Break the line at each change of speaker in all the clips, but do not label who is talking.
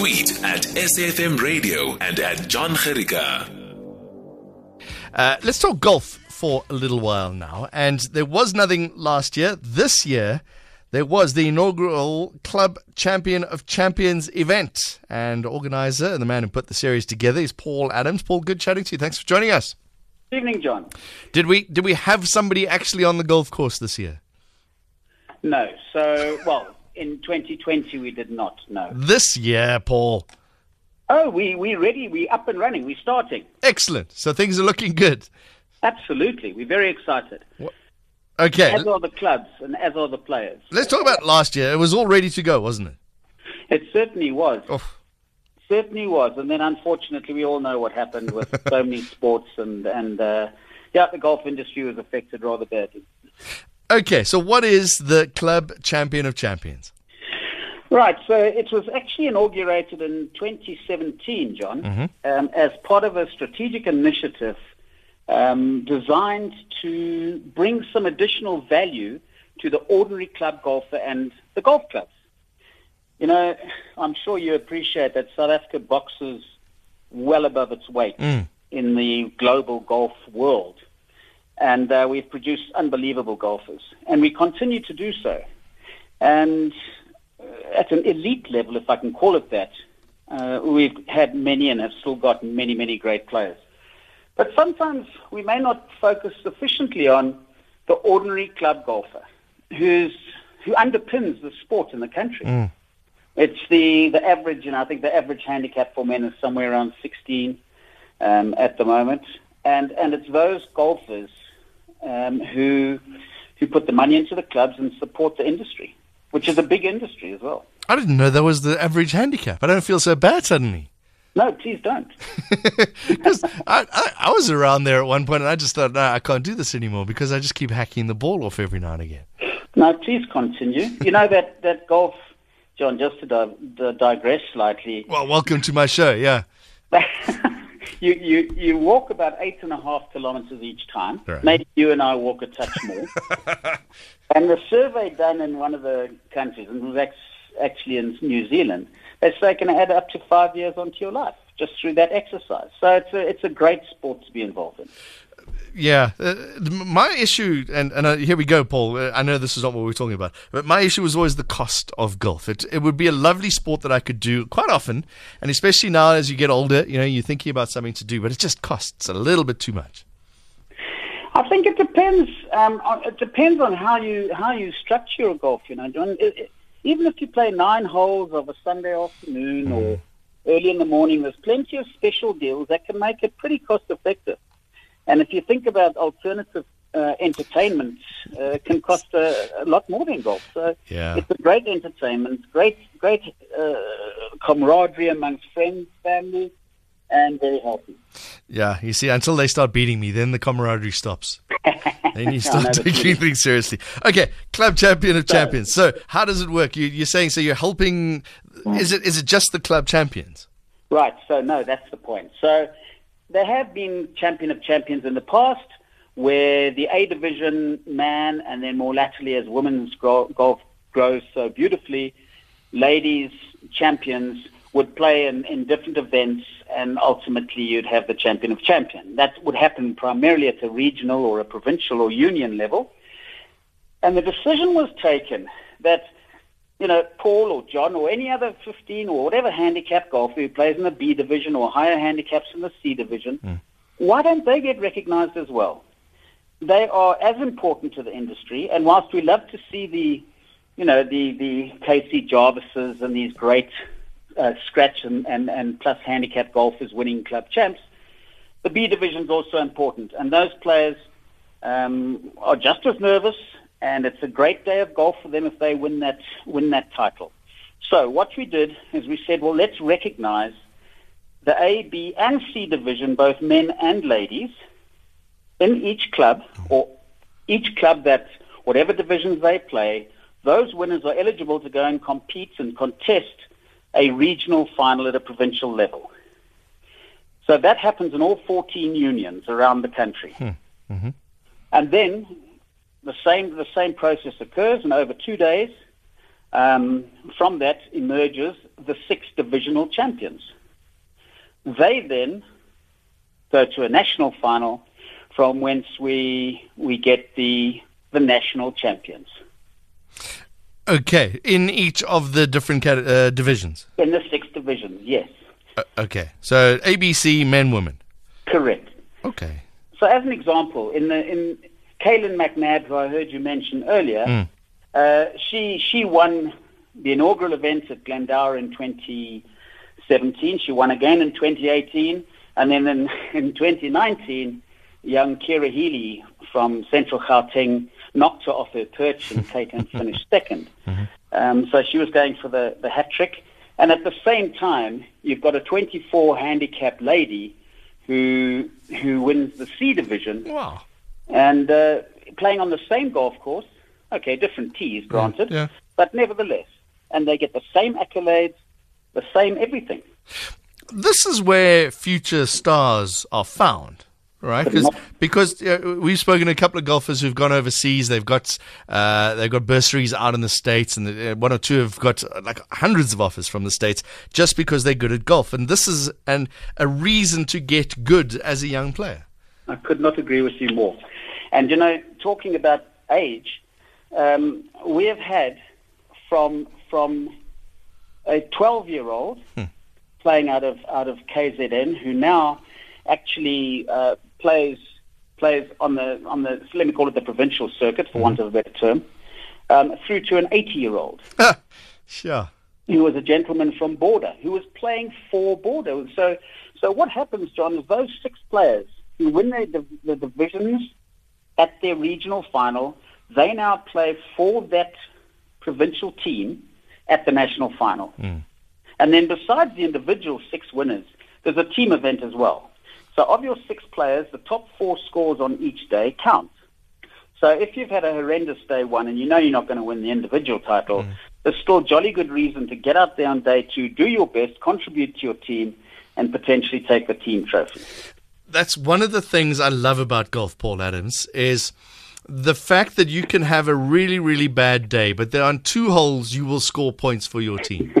Tweet at SAFM Radio and at John Gerika.
Uh, let's talk golf for a little while now. And there was nothing last year. This year, there was the inaugural Club Champion of Champions event. And organizer and the man who put the series together is Paul Adams. Paul, good chatting to you. Thanks for joining us.
Good evening, John.
Did we did we have somebody actually on the golf course this year?
No. So, well, in 2020 we did not. No.
This year, Paul.
Oh, we we're ready. We're up and running. We're starting.
Excellent. So things are looking good.
Absolutely. We're very excited.
Okay.
As are the clubs and as are the players.
Let's talk about last year. It was all ready to go, wasn't it?
It certainly was.
Oh.
Certainly was. And then, unfortunately, we all know what happened with so many sports, and and uh, yeah, the golf industry was affected rather badly.
Okay, so what is the Club Champion of Champions?
Right. So it was actually inaugurated in 2017, John, um, as part of a strategic initiative um, designed to bring some additional value to the ordinary club golfer and the golf clubs. You know, I'm sure you appreciate that South Africa boxes well above its weight in the global golf world. And uh, we've produced unbelievable golfers. And we continue to do so. And uh, at an elite level, if I can call it that, uh, we've had many and have still got many, many great players. But sometimes we may not focus sufficiently on the ordinary club golfer who's, who underpins the sport in the country. It's the, the average, and I think the average handicap for men is somewhere around 16 um, at the moment. And, and it's those golfers um, who, who put the money into the clubs and support the industry, which is a big industry as well.
I didn't know that was the average handicap. I don't feel so bad suddenly.
No, please don't.
Because I, I, I was around there at one point and I just thought, no, I can't do this anymore because I just keep hacking the ball off every now and again.
No, please continue. You know that, that golf, John, just to di- to digress slightly,
Well, welcome to my show, yeah.
you, you, you walk about eight and a half kilometers each time.
Right.
Maybe you and I walk a touch more. and the survey done in one of the countries, and it was actually in New Zealand, they say can add up to five years onto your life just through that exercise. So it's a, it's a great sport to be involved in.
Yeah, uh, my issue, and, and uh, here we go, Paul. Uh, I know this is not what we're talking about, but my issue was always the cost of golf. It, it would be a lovely sport that I could do quite often, and especially now as you get older, you know, you're thinking about something to do, but it just costs a little bit too much.
I think it depends. Um, on, it depends on how you how you structure your golf. You know, John. It, it, even if you play nine holes of a Sunday afternoon or early in the morning, there's plenty of special deals that can make it pretty cost effective. And if you think about alternative uh, entertainment, uh, it can cost a, a lot more than golf. So
Yeah.
it's a great entertainment, great great uh, camaraderie amongst friends, family, and very healthy.
Yeah, you see, until they start beating me, then the camaraderie stops. Then you start taking things seriously. Okay, club champion of
So-
champions. So, how does it work? You, you're saying so you're helping? Is it is it just the club champions?
Right. So no, that's the point. So there have been champion of champions in the past, where the A division man, and then more latterly as women's golf grows so beautifully, ladies champions would play in, in different events, and ultimately you'd have the champion of champion. That would happen primarily at a regional or a provincial or union level. And the decision was taken that you know, Paul or John or any other 15 or whatever handicap golfer who plays in the B division or higher handicaps in the C division, why don't they get recognized as well? They are as important to the industry, and whilst we love to see the, you know, the, the Casey Jarvises and these great uh, scratch and, and, and plus handicap golfers winning club champs, the B division is also important, and those players um, are just as nervous, and it's a great day of golf for them if they win that win that title. So what we did is we said, well, let's recognize the A, B, and C division, both men and ladies, in each club or each club that whatever divisions they play, those winners are eligible to go and compete and contest a regional final at a provincial level. So that happens in all 14 unions around the country. Hmm. Mm-hmm. And then the same the same process occurs, and over two days, um, from that emerges the six divisional champions. They then go to a national final from whence we we get the the national champions.
Okay, in each of the different cat- uh, divisions.
In the six divisions, yes.
Uh, okay, so ABC, men, women.
Correct.
Okay.
So as an example, in the in Caitlyn Macnab, who I heard you mention earlier,
Mm.
uh, she she won the inaugural event at Glendower in 2017. She won again in 2018, and then in, in 2019, young Kira Healy from Central Gauteng knocked her off her perch and Caitlyn finished 2nd Um, so she was going for the, the hat trick. And at the same time, you've got a 24 handicap lady who who wins the C division
Wow.
And uh, playing on the same golf course. Okay, different tees, granted,
yeah.
but nevertheless, and they get the same accolades, the same everything.
This is where future stars are found. Right, 'Cause- because uh, we've spoken to a couple of golfers who've gone overseas. They've got uh, they've got bursaries out in the states, and uh, one or two have got uh, like hundreds of offers from the states just because they're good at golf. And this is an a reason to get good as a young player.
I could not agree with you more. And you know, talking about age, um, we have had from from a 12-year-old playing out of out of KZN who now actually uh, plays plays on the on the let me call it the provincial circuit for want of a better term, um, through to an 80-year-old
Sure.
who was a gentleman from Border, who was playing for Border. So, so what happens, John, is those six players who win their, div- the divisions at their regional final, they now play for that provincial team at the national final. Hmm. And then besides the individual six winners, there's a team event as well. So of your six players, the top four scores on each day count. So if you've had a horrendous day one and you know you're not going to win the individual title, hmm. there's still jolly good reason to get out there on day two, do your best, contribute to your team, and potentially take the team trophy.
That's one of the things I love about golf, Paul Adams, is the fact that you can have a really, really bad day, but there on two holes you will score points for your team.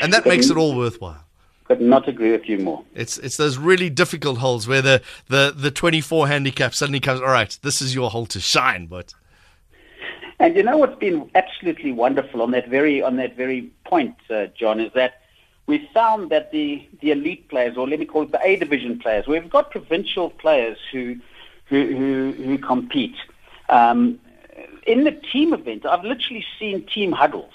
and that makes it all worthwhile.
Could not agree with you more.
It's it's those really difficult holes where the, the, the 24 handicap suddenly comes, all right, this is your hole to shine, but
And you know what's been absolutely wonderful on that very on that very point, uh, John, is that we found that the, the elite players, or let me call it the A division players, we've got provincial players who who who, who compete. Um, in the team event, I've literally seen team huddles.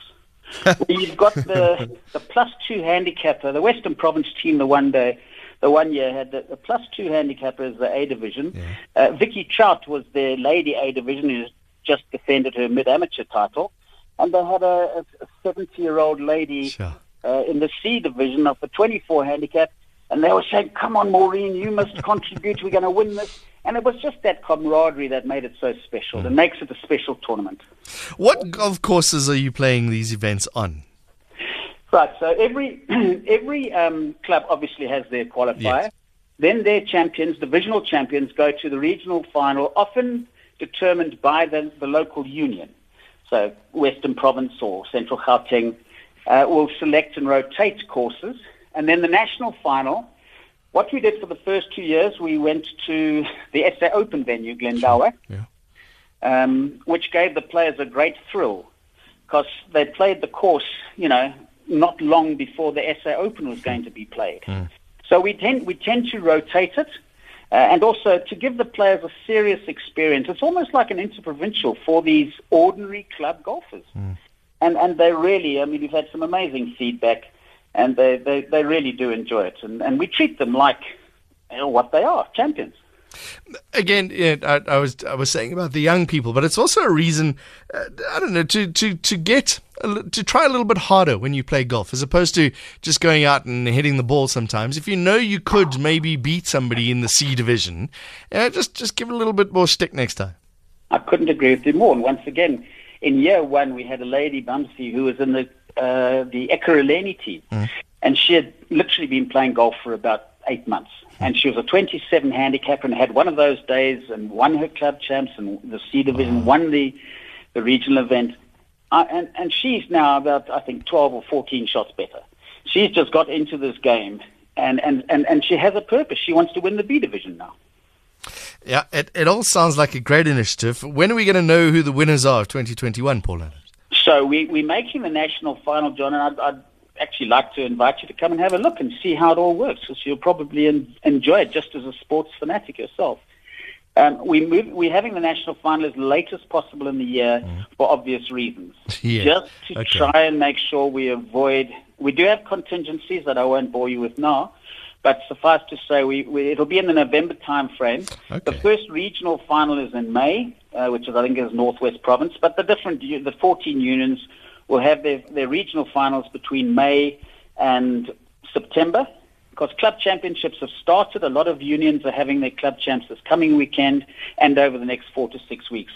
you've got the the plus two handicapper, the Western Province team. The one day, the one year had the, the plus two handicapper as the A division. Uh, Vicky Trout was their lady A division, who's just defended her mid amateur title, and they had a seventy year old lady
Sure.
Uh, in the C division of the twenty four handicap, and they were saying, "Come on, Maureen, you must contribute. We're going to win this." And it was just that camaraderie that made it so special. That makes it a special tournament.
what golf courses are you playing these events on?
Right. So every every um, club obviously has their qualifier.
Yes.
Then their champions, divisional champions, go to the regional final, often determined by the, the local union. So Western Province or Central Gauteng uh, will select and rotate courses, and then the national final. What we did for the first two years, we went to the SA Open venue, Glendower,
Yeah.
um, which gave the players a great thrill because they played the course, you know, not long before the SA Open was going to be played. So we tend we tend to rotate it, uh, and also to give the players a serious experience. It's almost like an interprovincial for these ordinary club golfers, and and they really, I mean, we've had some amazing feedback, and they they, they really do enjoy it, and and we treat them like you know, what they are, champions.
again, yeah, I, I was I was saying about the young people, but it's also a reason uh, I don't know to to to get a, to try a little bit harder when you play golf, as opposed to just going out and hitting the ball. Sometimes, if you know you could maybe beat somebody in the C division, uh, just just give it a little bit more stick next time.
I couldn't agree with you more. And once again, in year one, we had a lady, Bumsy, who was in the uh, the Ekurhuleni team, and she had literally been playing golf for about eight months. And she was a 27 handicapper and had one of those days and won her club champs and the C division, won the the regional event. Uh, and and she's now about I think 12 or 14 shots better. she's just got into this game, and, and, and, and she has a purpose. She wants to win the B division now.
Yeah, it, it all sounds like a great initiative. When are we going to know who the winners are of 2021, Paul Adams?
So we, we're making the national final, John, and I'd, I'd actually like to invite you to come and have a look and see how it all works, because you'll probably en- enjoy it just as a sports fanatic yourself. Um, we move, we're having the national final as late as possible in the year for obvious reasons.
Yeah,
Just to
okay.
try and make sure we avoid. We do have contingencies that I won't bore you with now, but suffice to say, we, we it'll be in the November time frame. The first regional final is in May, uh, which is I think is Northwest Province. But the different the 14 unions will have their, their regional finals between May and September. Because club championships have started, a lot of unions are having their club champs this coming weekend and over the next four to six weeks.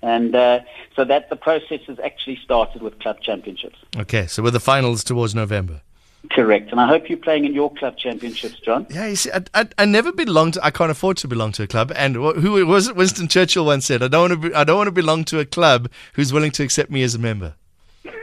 And uh, so that the process has actually started with club championships.
Okay, so with the finals towards November.
Correct. And I hope you're playing in your club championships, John.
Yeah, you see, I, I, I never belong to. I can't afford to belong to a club. And wh- who was it? Winston Churchill once said, "I don't want to. Be, I don't want to belong to a club who's willing to accept me as a member."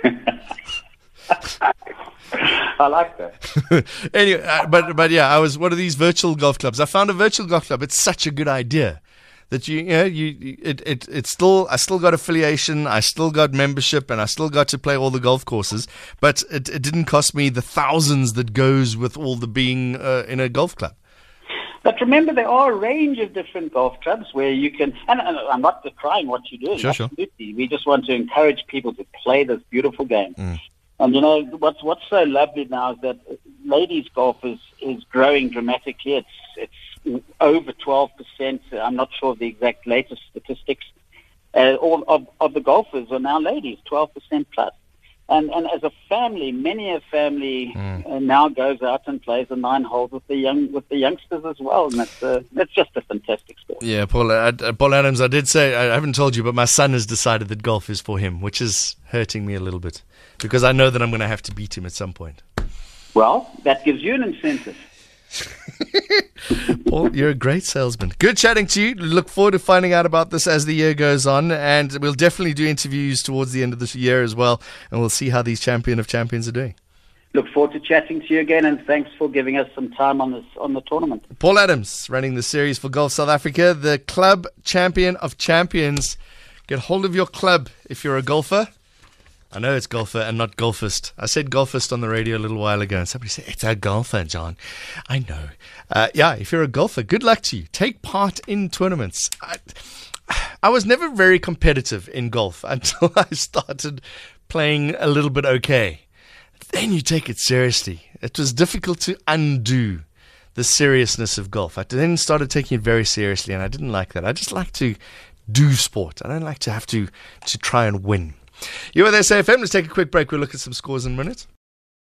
I like that.
anyway, uh, but but yeah, I was one of these virtual golf clubs. I found a virtual golf club. It's such a good idea that you, you know you you- it it it's still I still got affiliation, I still got membership, and I still got to play all the golf courses. But it, it didn't cost me the thousands that goes with all the being uh, in a golf club.
But remember, there are a range of different golf clubs where you can, and, and I'm not decrying what you're doing.
Sure, sure.
absolutely. We just want to encourage people to play this beautiful game. And you know, what's, what's so lovely now is that ladies golf is, is growing dramatically. It's, it's over 12%. I'm not sure of the exact latest statistics. Uh, all of, of the golfers are now ladies, 12% plus. And, and as a family, many a family uh, now goes out and plays the nine holes with the young with the youngsters as well, and that's uh, that's just a fantastic sport.
Yeah, Paul, uh, uh, Paul Adams, I did say, I haven't told you, but my son has decided that golf is for him, which is hurting me a little bit because I know that I'm going to have to beat him at some point.
Well, that gives you an incentive.
Paul, you're a great salesman. Good chatting to you. Look forward to finding out about this as the year goes on. And we'll definitely do interviews towards the end of this year as well. And we'll see how these champion of champions are doing.
Look forward to chatting to you again, and thanks for giving us some time on this on the tournament.
Paul Adams running the series for Golf South Africa, the club champion of champions. Get hold of your club if you're a golfer. I know it's golfer and not golfist. I said golfist on the radio a little while ago, and somebody said, It's a golfer, John. I know. Uh, yeah, if you're a golfer, good luck to you. Take part in tournaments. I, I was never very competitive in golf until I started playing a little bit okay. Then you take it seriously. It was difficult to undo the seriousness of golf. I then started taking it very seriously, and I didn't like that. I just like to do sport. I don't like to have to to try and win. You with SAFM. Let's take a quick break. We'll look at some scores in a minute.